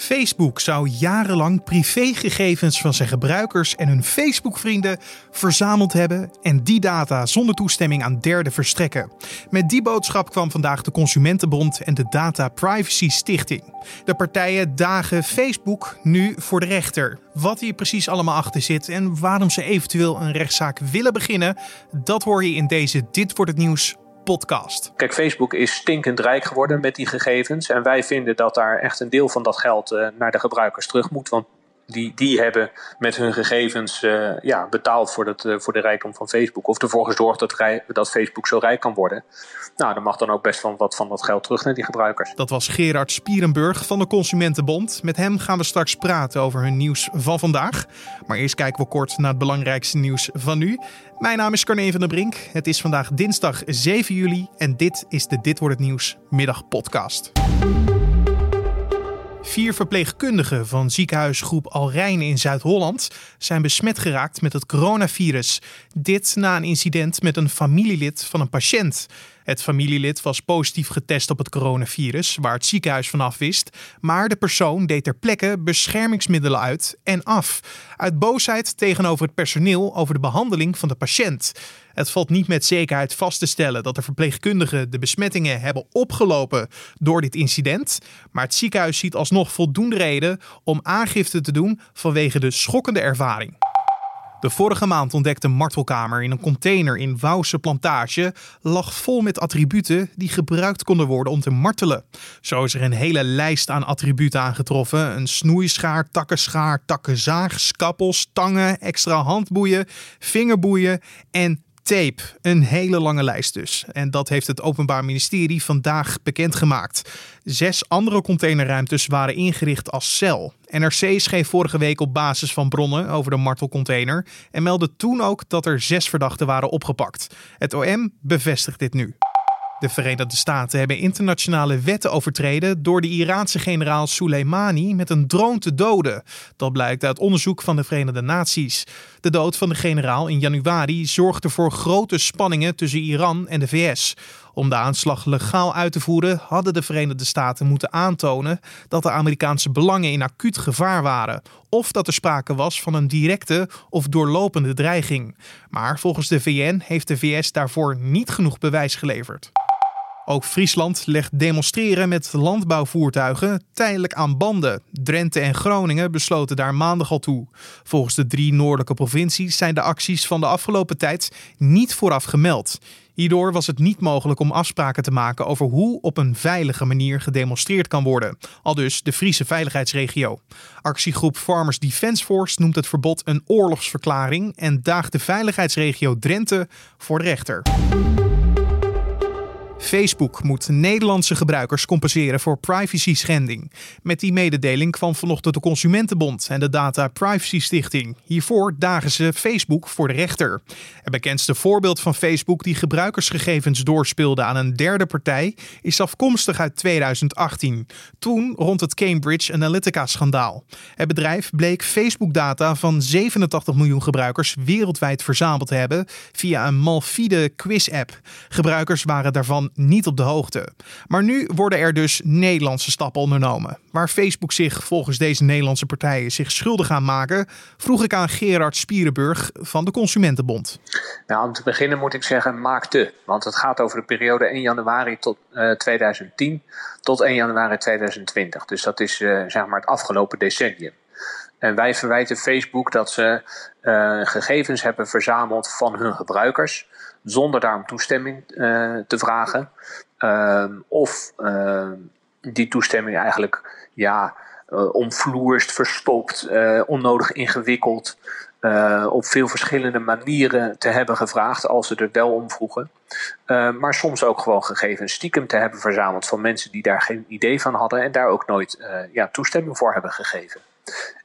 Facebook zou jarenlang privégegevens van zijn gebruikers en hun Facebook-vrienden verzameld hebben en die data zonder toestemming aan derden verstrekken. Met die boodschap kwam vandaag de Consumentenbond en de Data Privacy Stichting. De partijen dagen Facebook nu voor de rechter. Wat hier precies allemaal achter zit en waarom ze eventueel een rechtszaak willen beginnen, dat hoor je in deze Dit wordt het nieuws podcast. Kijk, Facebook is stinkend rijk geworden met die gegevens. En wij vinden dat daar echt een deel van dat geld uh, naar de gebruikers terug moet. Want die, die hebben met hun gegevens uh, ja, betaald voor, dat, uh, voor de rijkdom van Facebook. Of ervoor gezorgd dat, dat Facebook zo rijk kan worden. Nou, dan mag dan ook best van wat van dat geld terug naar die gebruikers. Dat was Gerard Spierenburg van de Consumentenbond. Met hem gaan we straks praten over hun nieuws van vandaag. Maar eerst kijken we kort naar het belangrijkste nieuws van nu. Mijn naam is Carne van der Brink. Het is vandaag dinsdag 7 juli en dit is de Dit wordt het nieuws middagpodcast. Vier verpleegkundigen van ziekenhuisgroep Alrijn in Zuid-Holland zijn besmet geraakt met het coronavirus. Dit na een incident met een familielid van een patiënt. Het familielid was positief getest op het coronavirus, waar het ziekenhuis vanaf wist. Maar de persoon deed ter plekke beschermingsmiddelen uit en af. Uit boosheid tegenover het personeel over de behandeling van de patiënt. Het valt niet met zekerheid vast te stellen dat de verpleegkundigen de besmettingen hebben opgelopen door dit incident. Maar het ziekenhuis ziet alsnog voldoende reden om aangifte te doen vanwege de schokkende ervaring. De vorige maand ontdekte martelkamer in een container in Wouwse Plantage lag vol met attributen die gebruikt konden worden om te martelen. Zo is er een hele lijst aan attributen aangetroffen: een snoeischaar, takkenschaar, takkenzaag, skappels, tangen, extra handboeien, vingerboeien en tape. Een hele lange lijst dus. En dat heeft het Openbaar Ministerie vandaag bekendgemaakt. Zes andere containerruimtes waren ingericht als cel. NRC schreef vorige week op basis van bronnen over de martelcontainer en meldde toen ook dat er zes verdachten waren opgepakt. Het OM bevestigt dit nu. De Verenigde Staten hebben internationale wetten overtreden door de Iraanse generaal Soleimani met een drone te doden. Dat blijkt uit onderzoek van de Verenigde Naties. De dood van de generaal in januari zorgde voor grote spanningen tussen Iran en de VS. Om de aanslag legaal uit te voeren hadden de Verenigde Staten moeten aantonen dat de Amerikaanse belangen in acuut gevaar waren, of dat er sprake was van een directe of doorlopende dreiging. Maar volgens de VN heeft de VS daarvoor niet genoeg bewijs geleverd. Ook Friesland legt demonstreren met landbouwvoertuigen tijdelijk aan banden. Drenthe en Groningen besloten daar maandag al toe. Volgens de drie noordelijke provincies zijn de acties van de afgelopen tijd niet vooraf gemeld. Hierdoor was het niet mogelijk om afspraken te maken over hoe op een veilige manier gedemonstreerd kan worden. Al dus de Friese veiligheidsregio. Actiegroep Farmers Defence Force noemt het verbod een oorlogsverklaring en daagt de veiligheidsregio Drenthe voor de rechter. Facebook moet Nederlandse gebruikers compenseren voor privacy schending. Met die mededeling kwam vanochtend de Consumentenbond en de Data Privacy Stichting. Hiervoor dagen ze Facebook voor de rechter. Het bekendste voorbeeld van Facebook die gebruikersgegevens doorspeelde aan een derde partij is afkomstig uit 2018. Toen rond het Cambridge Analytica-schandaal. Het bedrijf bleek Facebook-data van 87 miljoen gebruikers wereldwijd verzameld te hebben via een malfide quiz-app. Gebruikers waren daarvan niet op de hoogte. Maar nu worden er dus Nederlandse stappen ondernomen. Waar Facebook zich volgens deze Nederlandse partijen zich schuldig aan maken, vroeg ik aan Gerard Spierenburg van de Consumentenbond. Nou, om te beginnen moet ik zeggen maakte. Want het gaat over de periode 1 januari tot uh, eh, 2010 tot 1 januari 2020. Dus dat is uh, zeg maar het afgelopen decennium. En wij verwijten Facebook dat ze uh, gegevens hebben verzameld van hun gebruikers zonder daarom toestemming uh, te vragen. Uh, of uh, die toestemming eigenlijk ja, uh, omvloerst, verstopt, onnodig ingewikkeld. op veel verschillende manieren te hebben gevraagd als ze er wel om vroegen. maar soms ook gewoon gegevens stiekem te hebben verzameld van mensen die daar geen idee van hadden en daar ook nooit ja, toestemming voor hebben gegeven.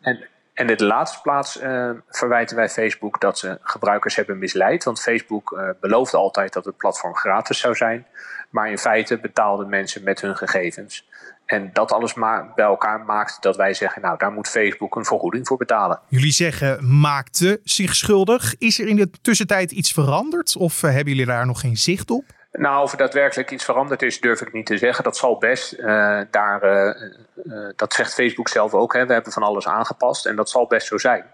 En en de laatste plaats uh, verwijten wij Facebook dat ze gebruikers hebben misleid. Want Facebook uh, beloofde altijd dat het platform gratis zou zijn. Maar in feite betaalden mensen met hun gegevens. En dat alles maar bij elkaar maakt dat wij zeggen, nou daar moet Facebook een vergoeding voor betalen. Jullie zeggen maakte zich schuldig. Is er in de tussentijd iets veranderd of uh, hebben jullie daar nog geen zicht op? Nou, of er daadwerkelijk iets veranderd is, durf ik niet te zeggen. Dat zal best. Uh, daar, uh, dat zegt Facebook zelf ook. Hè. We hebben van alles aangepast en dat zal best zo zijn.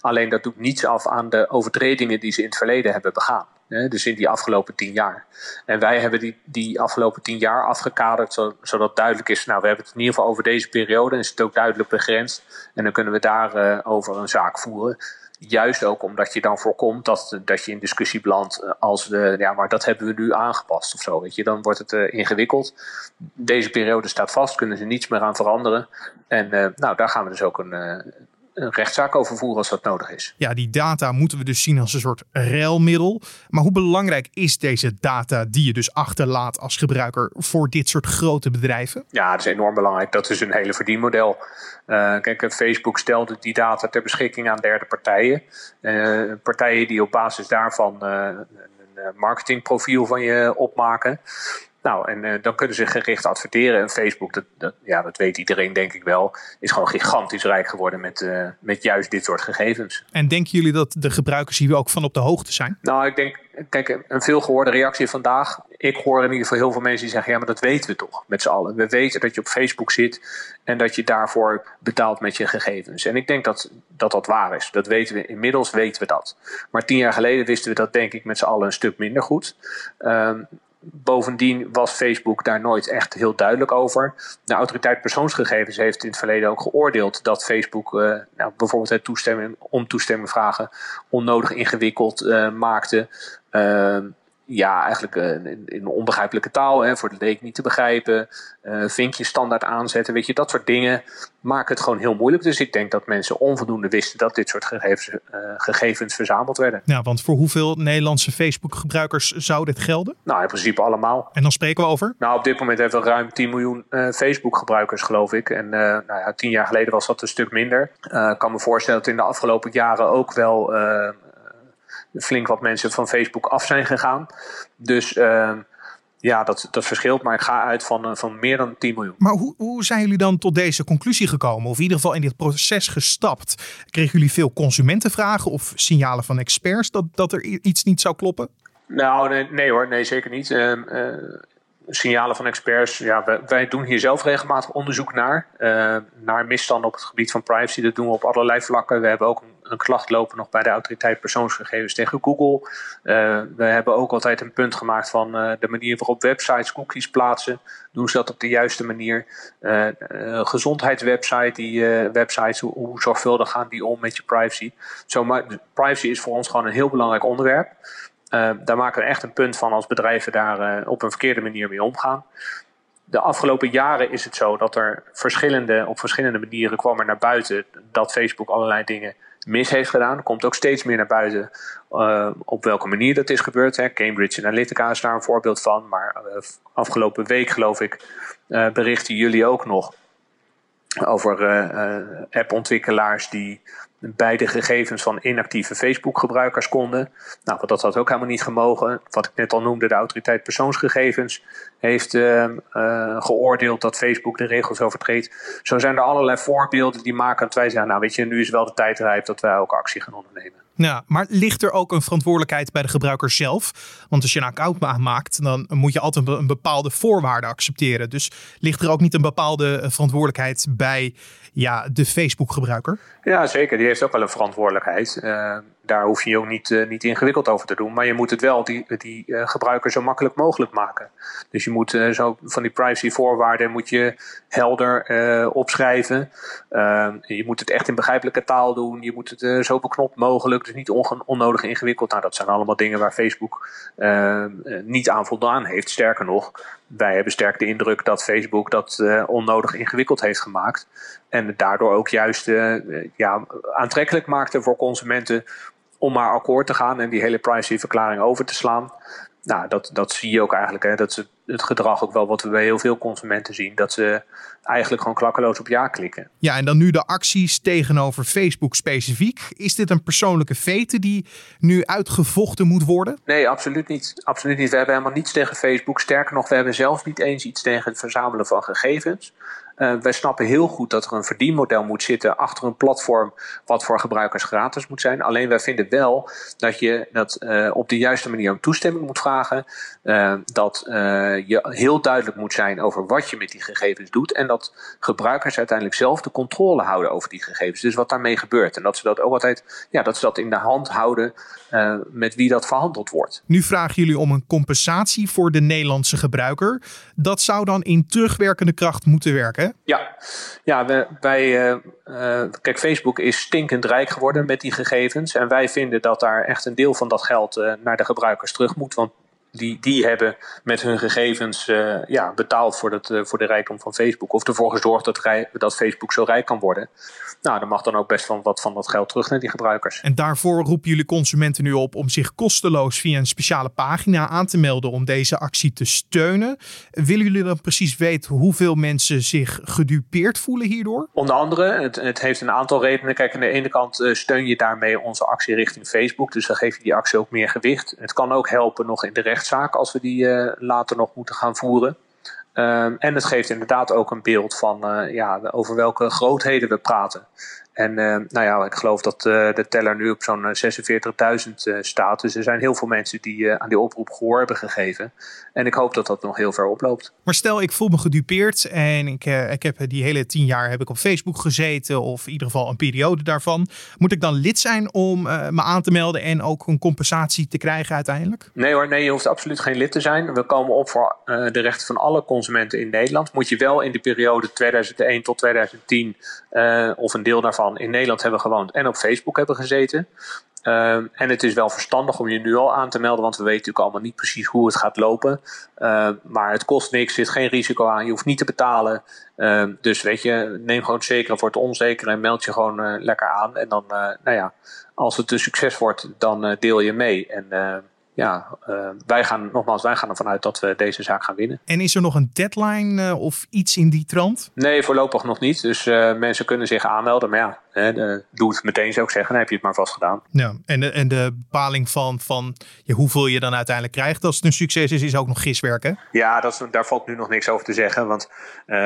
Alleen dat doet niets af aan de overtredingen die ze in het verleden hebben begaan. Hè, dus in die afgelopen tien jaar. En wij hebben die, die afgelopen tien jaar afgekaderd, zodat duidelijk is, nou, we hebben het in ieder geval over deze periode en is het ook duidelijk begrensd. En dan kunnen we daarover over een zaak voeren. Juist ook omdat je dan voorkomt dat, dat je in discussie belandt eh, als de, ja, maar dat hebben we nu aangepast of zo. Weet je, dan wordt het uh, ingewikkeld. Deze periode staat vast, kunnen ze niets meer aan veranderen. En uh, nou, daar gaan we dus ook een, een rechtszaak over voeren als dat nodig is. Ja, die data moeten we dus zien als een soort ruilmiddel. Maar hoe belangrijk is deze data die je dus achterlaat als gebruiker voor dit soort grote bedrijven? Ja, dat is enorm belangrijk. Dat is een hele verdienmodel. Uh, kijk, Facebook stelde die data ter beschikking aan derde partijen. Uh, partijen die op basis daarvan uh, een marketingprofiel van je opmaken. Nou, en uh, dan kunnen ze gericht adverteren. En Facebook, dat, dat, ja, dat weet iedereen denk ik wel, is gewoon gigantisch rijk geworden met, uh, met juist dit soort gegevens. En denken jullie dat de gebruikers hier ook van op de hoogte zijn? Nou, ik denk, kijk, een veelgehoorde reactie vandaag. Ik hoor in ieder geval heel veel mensen die zeggen: ja, maar dat weten we toch met z'n allen. We weten dat je op Facebook zit en dat je daarvoor betaalt met je gegevens. En ik denk dat dat, dat waar is. Dat weten we inmiddels, weten we dat. Maar tien jaar geleden wisten we dat, denk ik, met z'n allen een stuk minder goed. Um, Bovendien was Facebook daar nooit echt heel duidelijk over. De autoriteit persoonsgegevens heeft in het verleden ook geoordeeld dat Facebook uh, nou, bijvoorbeeld het toestemming, om toestemming vragen onnodig ingewikkeld uh, maakte. Ja, eigenlijk uh, in, in, onbegrijpelijke taal, hè, voor de leek niet te begrijpen. Uh, vinkjes standaard aanzetten, weet je, dat soort dingen maken het gewoon heel moeilijk. Dus ik denk dat mensen onvoldoende wisten dat dit soort gegevens, uh, gegevens verzameld werden. Ja, want voor hoeveel Nederlandse Facebook-gebruikers zou dit gelden? Nou, in principe allemaal. En dan spreken we over? Nou, op dit moment hebben we ruim 10 miljoen Facebook-gebruikers, geloof ik. En nou ja, tien jaar geleden was dat een stuk minder. Ik kan me voorstellen dat in de afgelopen jaren ook wel flink wat mensen van Facebook af zijn gegaan. Dus uh, ja, dat, dat verschilt. Maar ik ga uit van, uh, van meer dan 10 miljoen. Maar hoe, hoe zijn jullie dan tot deze conclusie gekomen? Of in ieder geval in dit proces gestapt? Kregen jullie veel consumentenvragen of signalen van experts dat, dat er iets niet zou kloppen? Nou, nee, nee hoor, nee, zeker niet. Uh, signalen van experts. Ja, wij, doen hier zelf regelmatig onderzoek naar. Uh, naar misstanden op het gebied van privacy. Dat doen we op allerlei vlakken. We hebben ook een, een klacht lopen nog bij de autoriteit persoonsgegevens tegen Google. Uh, we hebben ook altijd een punt gemaakt van uh, de manier waarop websites cookies plaatsen. Doen ze dat op de juiste manier? gezondheidswebsite, die websites, hoe, hoe, zorgvuldig gaan die om met je privacy? Zo, maar, privacy is voor ons gewoon een heel belangrijk onderwerp. Uh, daar maken we echt een punt van als bedrijven daar uh, op een verkeerde manier mee omgaan. De afgelopen jaren is het zo dat er verschillende, op verschillende manieren kwam er naar buiten dat Facebook allerlei dingen mis heeft gedaan. Komt ook steeds meer naar buiten uh, op welke manier dat is gebeurd. Hè. Cambridge Analytica is daar een voorbeeld van. Maar afgelopen week, geloof ik, berichten jullie ook nog over appontwikkelaars die bij de gegevens van inactieve Facebook-gebruikers konden. Nou, dat had ook helemaal niet gemogen. Wat ik net al noemde, de autoriteit persoonsgegevens heeft uh, uh, geoordeeld dat Facebook de regels overtreedt. Zo zijn er allerlei voorbeelden die maken dat wij zeggen, nou weet je, nu is wel de tijd rijp dat wij ook actie gaan ondernemen. Ja, maar ligt er ook een verantwoordelijkheid bij de gebruiker zelf? Want als je een account aanmaakt, dan moet je altijd een bepaalde voorwaarde accepteren. Dus ligt er ook niet een bepaalde eh, verantwoordelijkheid bij ja, de Facebook-gebruiker? Ja, zeker. Die heeft ook wel een verantwoordelijkheid. Uh, daar hoef je je ook niet, uh, niet ingewikkeld over te doen. Maar je moet het wel die, die uh, gebruiker zo makkelijk mogelijk maken. Dus je moet uh, zo van die privacyvoorwaarden moet je helder opschrijven. je moet het echt in begrijpelijke taal doen. Je moet het zo beknopt mogelijk. Dus niet on onnodig ingewikkeld. Nou, dat zijn allemaal dingen waar Facebook niet aan voldaan heeft. Sterker nog, wij hebben sterk de indruk dat Facebook dat onnodig ingewikkeld heeft gemaakt. En daardoor ook juist ja, aantrekkelijk maakte voor consumenten om maar akkoord te gaan en die hele privacyverklaring over te slaan. Nou, dat, dat zie je ook eigenlijk. Hè. Dat is het gedrag ook wel wat we bij heel veel consumenten zien. Dat ze eigenlijk gewoon klakkeloos op ja klikken. Ja, en dan nu de acties tegenover Facebook specifiek. Is dit een persoonlijke vete die nu uitgevochten moet worden? Nee, absoluut niet. Absoluut niet. We hebben helemaal niets tegen Facebook. Sterker nog, we hebben zelfs niet eens iets tegen het verzamelen van gegevens. Uh, wij snappen heel goed dat er een verdienmodel moet zitten achter een platform wat voor gebruikers gratis moet zijn. Alleen wij vinden wel dat je dat uh, op de juiste manier om toestemming moet vragen. Uh, dat je heel duidelijk moet zijn over wat je met die gegevens doet. En dat gebruikers uiteindelijk zelf de controle houden over die gegevens. Dus wat daarmee gebeurt. En dat ze dat ook altijd, ja, dat ze dat in de hand houden met wie dat verhandeld wordt. Nu vragen jullie om een compensatie voor de Nederlandse gebruiker. Dat zou dan in terugwerkende kracht moeten werken? Ja, ja wij, wij uh, kijk, Facebook is stinkend rijk geworden met die gegevens. En wij vinden dat daar echt een deel van dat geld uh, naar de gebruikers terug moet. Want die, die hebben met hun gegevens uh, ja, betaald voor, dat, uh, voor de rijkdom van Facebook. Of ervoor gezorgd dat, rij, dat Facebook zo rijk kan worden. Nou, dan mag dan ook best van wat van dat geld terug naar die gebruikers. En daarvoor roepen jullie consumenten nu op om zich kosteloos via een speciale pagina aan te melden om deze actie te steunen. Willen jullie dan precies weten hoeveel mensen zich gedupeerd voelen hierdoor? Onder andere, het, het heeft een aantal redenen. Kijk, aan de ene kant uh, steun je daarmee onze actie richting Facebook. Dus dan geef je die actie ook meer gewicht. Het kan ook helpen nog in de recht rechtszaak als we die uh, later nog moeten gaan voeren. Um, en het geeft inderdaad ook een beeld van uh, ja, over welke grootheden we praten. En uh, nou ja, ik geloof dat uh, de teller nu op zo'n 46.000 uh, staat. Dus er zijn heel veel mensen die aan die oproep gehoor hebben gegeven. En ik hoop dat dat nog heel ver oploopt. Maar stel, ik voel me gedupeerd en ik, ik heb die hele tien jaar heb ik op Facebook gezeten. Of in ieder geval een periode daarvan. Moet ik dan lid zijn om me aan te melden en ook een compensatie te krijgen uiteindelijk? Nee hoor, nee, je hoeft absoluut geen lid te zijn. We komen op voor de rechten van alle consumenten in Nederland. Moet je wel in de periode 2001 tot 2010 of een deel daarvan in Nederland hebben gewoond en op Facebook hebben gezeten. Uh, en het is wel verstandig om je nu al aan te melden, want we weten natuurlijk allemaal niet precies hoe het gaat lopen. Uh, maar het kost niks, zit geen risico aan, je hoeft niet te betalen. Uh, dus weet je, neem gewoon het zekere voor het onzekere en meld je gewoon eh, lekker aan. En dan, eh, nou ja, als het een succes wordt, dan eh, deel je mee. En ja, uh, wij gaan nogmaals, wij gaan ervan uit dat we deze zaak gaan winnen. En is er nog een deadline uh, of iets in die trant? Nee, voorlopig nog niet. Dus uh, mensen kunnen zich aanmelden. Maar ja, hè, doe het meteen zou ik zeggen. Dan heb je het maar vast gedaan. Ja, en de, en de bepaling van, van ja, hoeveel je dan uiteindelijk krijgt als het een succes is, is ook nog giswerken. Ja, dat is, daar valt nu nog niks over te zeggen. Want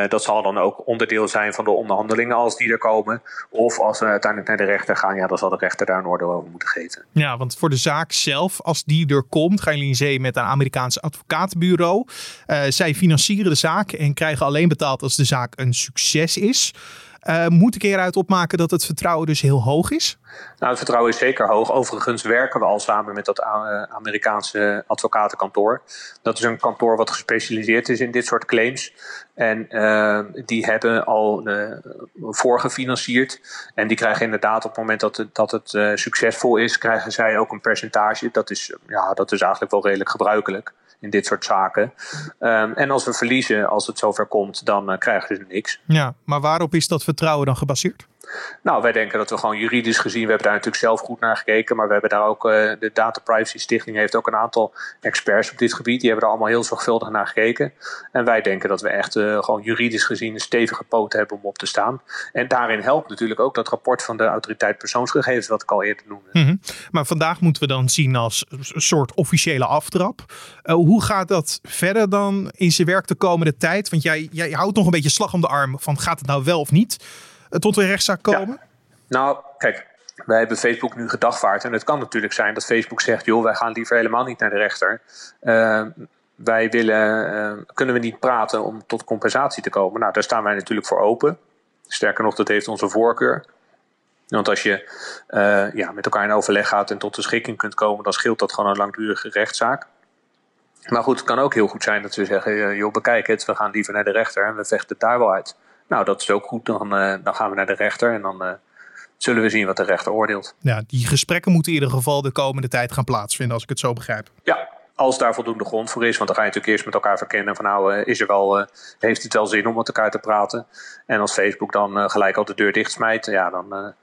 dat zal dan ook onderdeel zijn van de onderhandelingen als die er komen. Of als we uiteindelijk naar de rechter gaan, ja, dan zal de rechter daar een oordeel over moeten geven. Ja, want voor de zaak zelf, als die er komt, gaan jullie in zee met een Amerikaans advocatenbureau. Uh, zij financieren de zaak en krijgen alleen betaald als de zaak een succes is. Uh, moet ik eruit opmaken dat het vertrouwen dus heel hoog is? Nou, het vertrouwen is zeker hoog. Overigens werken we al samen met dat Amerikaanse advocatenkantoor. Dat is een kantoor wat gespecialiseerd is in dit soort claims. En uh, die hebben al uh, voorgefinancierd. En die krijgen inderdaad op het moment dat het, dat het succesvol is, krijgen zij ook een percentage. Dat is, ja, dat is eigenlijk wel redelijk gebruikelijk in dit soort zaken. Um, en als we verliezen, als het zover komt, dan uh, krijgen ze niks. Ja, maar waarop is dat vertrouwen dan gebaseerd? Nou, wij denken dat we gewoon juridisch gezien, we hebben daar natuurlijk zelf goed naar gekeken, maar we hebben daar ook, uh, de Data Privacy Stichting heeft ook een aantal experts op dit gebied, die hebben er allemaal heel zorgvuldig naar gekeken. En wij denken dat we echt uh, gewoon juridisch gezien een stevige poot hebben om op te staan. En daarin helpt natuurlijk ook dat rapport van de autoriteit persoonsgegevens, wat ik al eerder noemde. -hmm. Maar vandaag moeten we dan zien als een soort officiële aftrap. Uh, hoe gaat dat verder dan in zijn werk de komende tijd? Want jij, jij houdt nog een beetje slag om de arm van gaat het nou wel of niet? Tot een rechtszaak komen? Ja. Nou, kijk, wij hebben Facebook nu gedagvaard. En het kan natuurlijk zijn dat Facebook zegt: joh, wij gaan liever helemaal niet naar de rechter. Uh, wij willen, uh, kunnen we niet praten om tot compensatie te komen? Nou, daar staan wij natuurlijk voor open. Sterker nog, dat heeft onze voorkeur. Want als je uh, ja, met elkaar in overleg gaat en tot de schikking kunt komen, dan scheelt dat gewoon een langdurige rechtszaak. Maar goed, het kan ook heel goed zijn dat we zeggen: joh, bekijk het, we gaan liever naar de rechter en we vechten het daar wel uit. Nou, dat is ook goed. Dan, uh, dan gaan we naar de rechter en dan uh, zullen we zien wat de rechter oordeelt. Ja, die gesprekken moeten in ieder geval de komende tijd gaan plaatsvinden, als ik het zo begrijp. Ja, als daar voldoende grond voor is. Want dan ga je natuurlijk eerst met elkaar verkennen van nou, uh, is er wel, heeft het wel zin om met elkaar te praten. En als Facebook dan gelijk al de deur dichtsmijt, ja, dan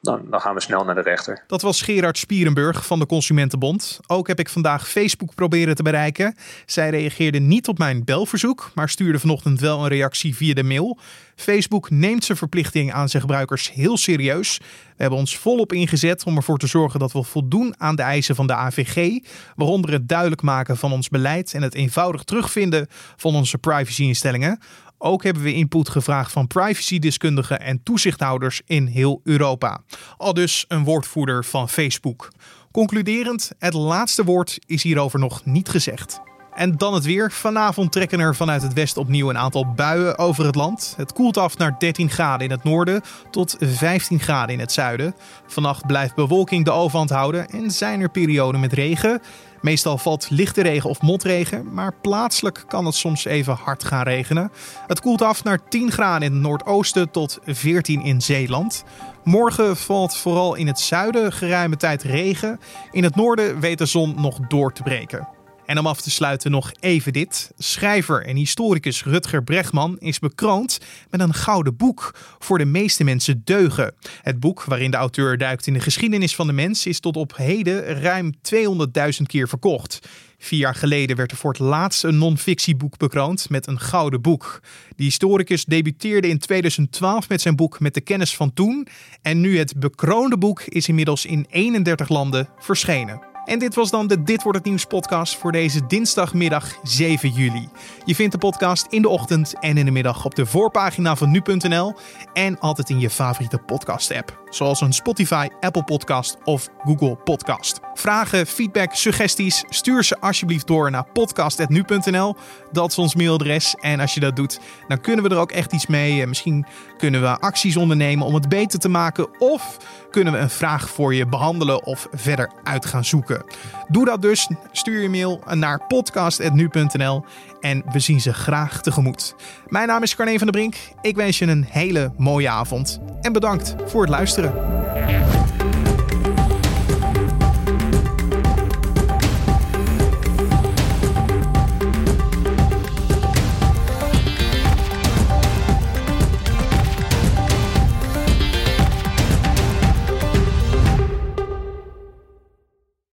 dan, dan, gaan we snel naar de rechter. Dat was Gerard Spierenburg van de Consumentenbond. Ook heb ik vandaag Facebook proberen te bereiken. Zij reageerde niet op mijn belverzoek, maar stuurde vanochtend wel een reactie via de mail. Facebook neemt zijn verplichting aan zijn gebruikers heel serieus. We hebben ons volop ingezet om ervoor te zorgen dat we voldoen aan de eisen van de AVG, waaronder het duidelijk maken van ons beleid en het eenvoudig terugvinden van onze privacyinstellingen. Ook hebben we input gevraagd van privacydeskundigen en toezichthouders in heel Europa. Al dus een woordvoerder van Facebook. Concluderend, het laatste woord is hierover nog niet gezegd. En dan het weer. Vanavond trekken er vanuit het westen opnieuw een aantal buien over het land. Het koelt af naar 13 graden in het noorden tot 15 graden in het zuiden. Vannacht blijft bewolking de overhand houden en zijn er perioden met regen. Meestal valt lichte regen of motregen, maar plaatselijk kan het soms even hard gaan regenen. Het koelt af naar 10 graden in het noordoosten tot 14 in Zeeland. Morgen valt vooral in het zuiden geruime tijd regen. In het noorden weet de zon nog door te breken. En om af te sluiten nog even dit. Schrijver en historicus Rutger Bregman is bekroond met een gouden boek voor de meeste mensen deugen. Het boek waarin de auteur duikt in de geschiedenis van de mens is tot op heden ruim 200.000 keer verkocht. Vier jaar geleden werd er voor het laatst een non-fictieboek bekroond met een gouden boek. De historicus debuteerde in 2012 met zijn boek Met de kennis van toen. En nu het bekroonde boek is inmiddels in 31 landen verschenen. En dit was dan de Dit wordt het nieuws podcast voor deze dinsdagmiddag 7 juli. Je vindt de podcast in de ochtend en in de middag op de voorpagina van nu.nl en altijd in je favoriete podcast app, zoals een Spotify, Apple Podcast of Google Podcast. Vragen, feedback, suggesties, stuur ze alsjeblieft door naar podcast@nu.nl. Dat is ons mailadres en als je dat doet, dan kunnen we er ook echt iets mee. Misschien kunnen we acties ondernemen om het beter te maken of kunnen we een vraag voor je behandelen of verder uit gaan zoeken. Doe dat dus. Stuur je mail naar podcast.nu.nl en we zien ze graag tegemoet. Mijn naam is Carne van der Brink. Ik wens je een hele mooie avond en bedankt voor het luisteren.